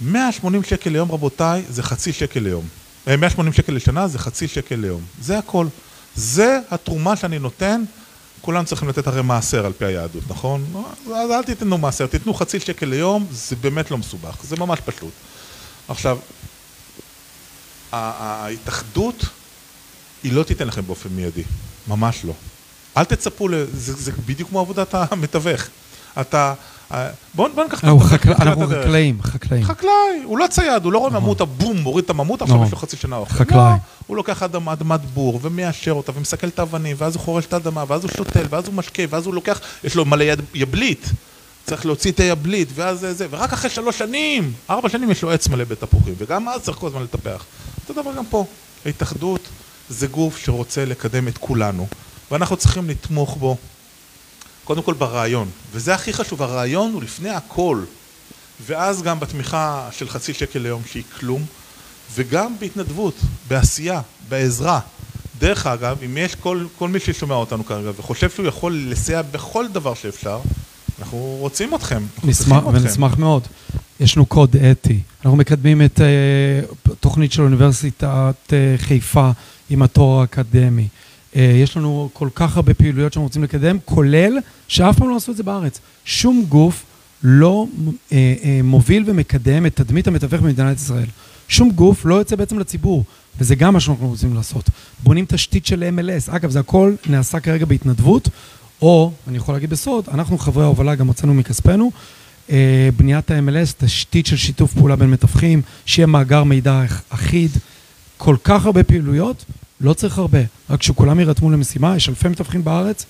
180 שקל ליום, רבותיי, זה חצי שקל ליום. 180 שקל לשנה זה חצי שקל ליום. זה הכל. זה התרומה שאני נותן. כולם צריכים לתת הרי מעשר על פי היהדות, נכון? אז אל תיתנו מעשר, תיתנו חצי שקל ליום, זה באמת לא מסובך, זה ממש פשוט. עכשיו, ההתאחדות, היא לא תיתן לכם באופן מיידי, ממש לא. אל תצפו, לזה, זה בדיוק כמו עבודת המתווך. אתה, בואו ניקח את זה. אנחנו חקלאים, חקלאים. חקלאי, הוא לא צייד, הוא לא רואה נכון. ממוטה, בום, מוריד את הממוטה, עכשיו נכון. יש לו חצי שנה אוכל. חקלאי. לא, הוא לוקח אדמת בור ומיישר אותה ומסכל את האבנים, ואז הוא חורש את האדמה, ואז הוא שותל, ואז הוא משקה, ואז הוא לוקח, יש לו מלא יבלית. צריך להוציא את היבלית, ואז זה, זה, ורק אחרי שלוש שנים, ארבע שנים יש לו עץ מלא בתפוחים, וגם אז צריך כל הזמן לטפח. אותו דבר גם פה. ההתאחדות זה גוף שרוצה לקדם את כולנו, ואנחנו צריכים לתמוך בו קודם כל ברעיון, וזה הכי חשוב, הרעיון הוא לפני הכל, ואז גם בתמיכה של חצי שקל ליום שהיא כלום, וגם בהתנדבות, בעשייה, בעזרה. דרך אגב, אם יש כל, כל מי ששומע אותנו כרגע וחושב שהוא יכול לסייע בכל דבר שאפשר, אנחנו רוצים אתכם, אנחנו נשמח, צריכים אתכם. ונשמח מאוד. יש לנו קוד אתי. אנחנו מקדמים את uh, תוכנית של אוניברסיטת uh, חיפה עם התואר האקדמי. אה, יש לנו כל כך הרבה פעילויות שאנחנו רוצים לקדם, כולל שאף פעם לא עשו את זה בארץ. שום גוף לא אה, אה, מוביל ומקדם את תדמית המתווך במדינת ישראל. שום גוף לא יוצא בעצם לציבור, וזה גם מה שאנחנו רוצים לעשות. בונים תשתית של MLS. אגב, זה הכל נעשה כרגע בהתנדבות, או, אני יכול להגיד בסוד, אנחנו חברי ההובלה גם הוצאנו מכספנו, בניית ה-MLS, תשתית של שיתוף פעולה בין מתווכים, שיהיה מאגר מידע אחיד, כל כך הרבה פעילויות, לא צריך הרבה, רק שכולם יירתמו למשימה, יש אלפי מתווכים בארץ,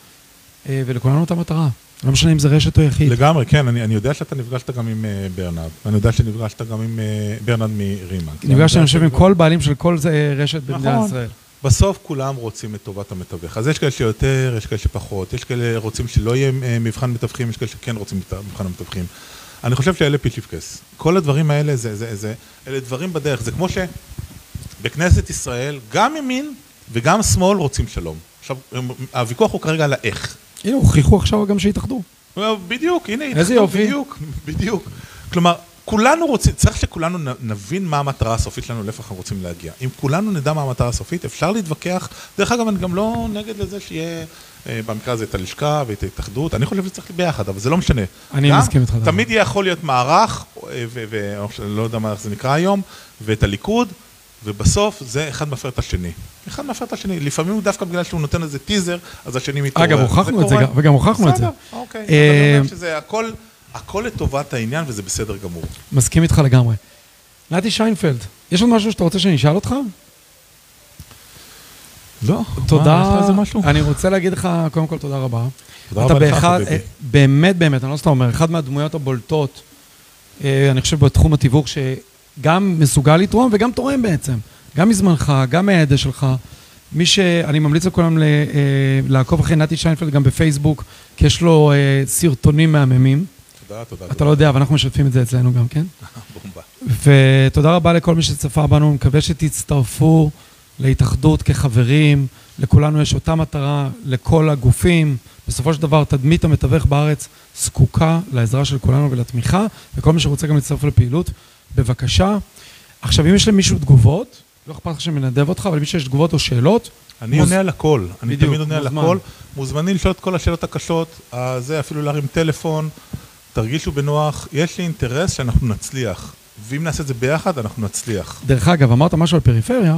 אה, ולכולנו את המטרה. לא משנה אם זה רשת או יחיד. לגמרי, כן, אני, אני יודע שאתה נפגשת גם עם uh, ברנד, ואני יודע שנפגשת גם עם uh, ברנרד מרימקס. נפגשתי, אני חושב, עם כל בעלים של כל זה רשת במדינת נכון. ישראל. בסוף כולם רוצים את טובת המתווך. אז יש כאלה שיותר, יש כאלה שפחות, יש כאלה רוצים שלא יהיה מבחן מתווכים, יש כאלה שכן רוצים את מבחן המתווכים. אני חושב שאלה פיצ'יפקס. כל הדברים האלה, זה, זה, זה, אלה דברים בדרך. זה כמו שבכנסת ישראל, גם ימין וגם שמאל רוצים שלום. עכשיו, הוויכוח הוא כרגע על האיך. הנה, הוכיחו עכשיו גם שהתאחדו. בדיוק, הנה, התאחדו, איזה יופי. בדיוק, בדיוק. כלומר, כולנו רוצים, צריך שכולנו נבין מה המטרה הסופית שלנו, לאיפה אנחנו רוצים להגיע. אם כולנו נדע מה המטרה הסופית, אפשר להתווכח. דרך אגב, אני גם לא נגד לזה שיהיה, אה, במקרה הזה, את הלשכה ואת ההתאחדות. אני חושב שצריך ביחד, אבל זה לא משנה. אני מסכים איתך. תמיד יכול להיות מערך, אה, ולא יודע מה זה נקרא היום, ואת הליכוד. ובסוף זה אחד מפר את השני. אחד מפר את השני. לפעמים דווקא בגלל שהוא נותן איזה טיזר, אז השני מתעורר. אגב, הוכחנו את זה, וגם הוכחנו את זה. בסדר, אוקיי. אתה אומר אה, שזה הכל, הכל לטובת העניין וזה בסדר גמור. מסכים איתך לגמרי. נתי שיינפלד, יש עוד משהו שאתה רוצה שאני אשאל אותך? לא. תודה. אני רוצה להגיד לך, קודם כל, תודה רבה. תודה רבה לך, חביבי. אה, באמת, באמת, אני לא סתם אומר, אחד מהדמויות הבולטות, אה, אני חושב, בתחום התיווך, גם מסוגל לתרום וגם תורם בעצם. גם מזמנך, גם מהידע שלך. מי ש... אני ממליץ לכולם ל... אה, לעקוב אחרי נתי שיינפלד גם בפייסבוק, כי יש לו אה, סרטונים מהממים. תודה, תודה. אתה לא יודע, אבל אנחנו משתפים את זה אצלנו גם, כן? בומבה. ותודה רבה לכל מי שצפה בנו, מקווה שתצטרפו להתאחדות כחברים, לכולנו יש אותה מטרה, לכל הגופים. בסופו של דבר, תדמית המתווך בארץ זקוקה לעזרה של כולנו ולתמיכה, וכל מי שרוצה גם להצטרף לפעילות, בבקשה. עכשיו, אם יש למישהו תגובות, לא אכפת לך שננדב אותך, אבל אם יש תגובות או שאלות, אני מוז- עונה על הכל, אני בדיוק, תמיד עונה על. הכל. מוזמנים לשאול את כל השאלות הקשות, אה, זה אפילו להרים טלפון, תרגישו בנוח. יש לי אינטרס שאנחנו נצליח, ואם נעשה את זה ביחד, אנחנו נצליח. דרך אגב, אמרת משהו על פריפריה,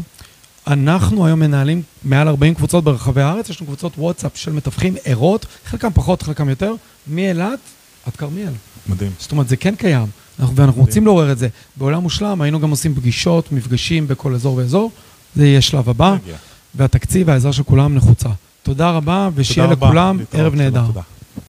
אנחנו היום מנהלים מעל 40 קבוצות ברחבי הארץ, יש לנו קבוצות וואטסאפ של מתווכים ערות, חלקם פחות, חלקם יותר, מאילת עד כרמיאל. מדהים. זאת אומרת, זה כן קיים, ואנחנו רוצים לעורר את זה. בעולם מושלם היינו גם עושים פגישות, מפגשים בכל אזור ואזור, זה יהיה שלב הבא. והתקציב והעזרה של כולם נחוצה. תודה רבה, ושיהיה. לכולם. ערב נהדר. תודה.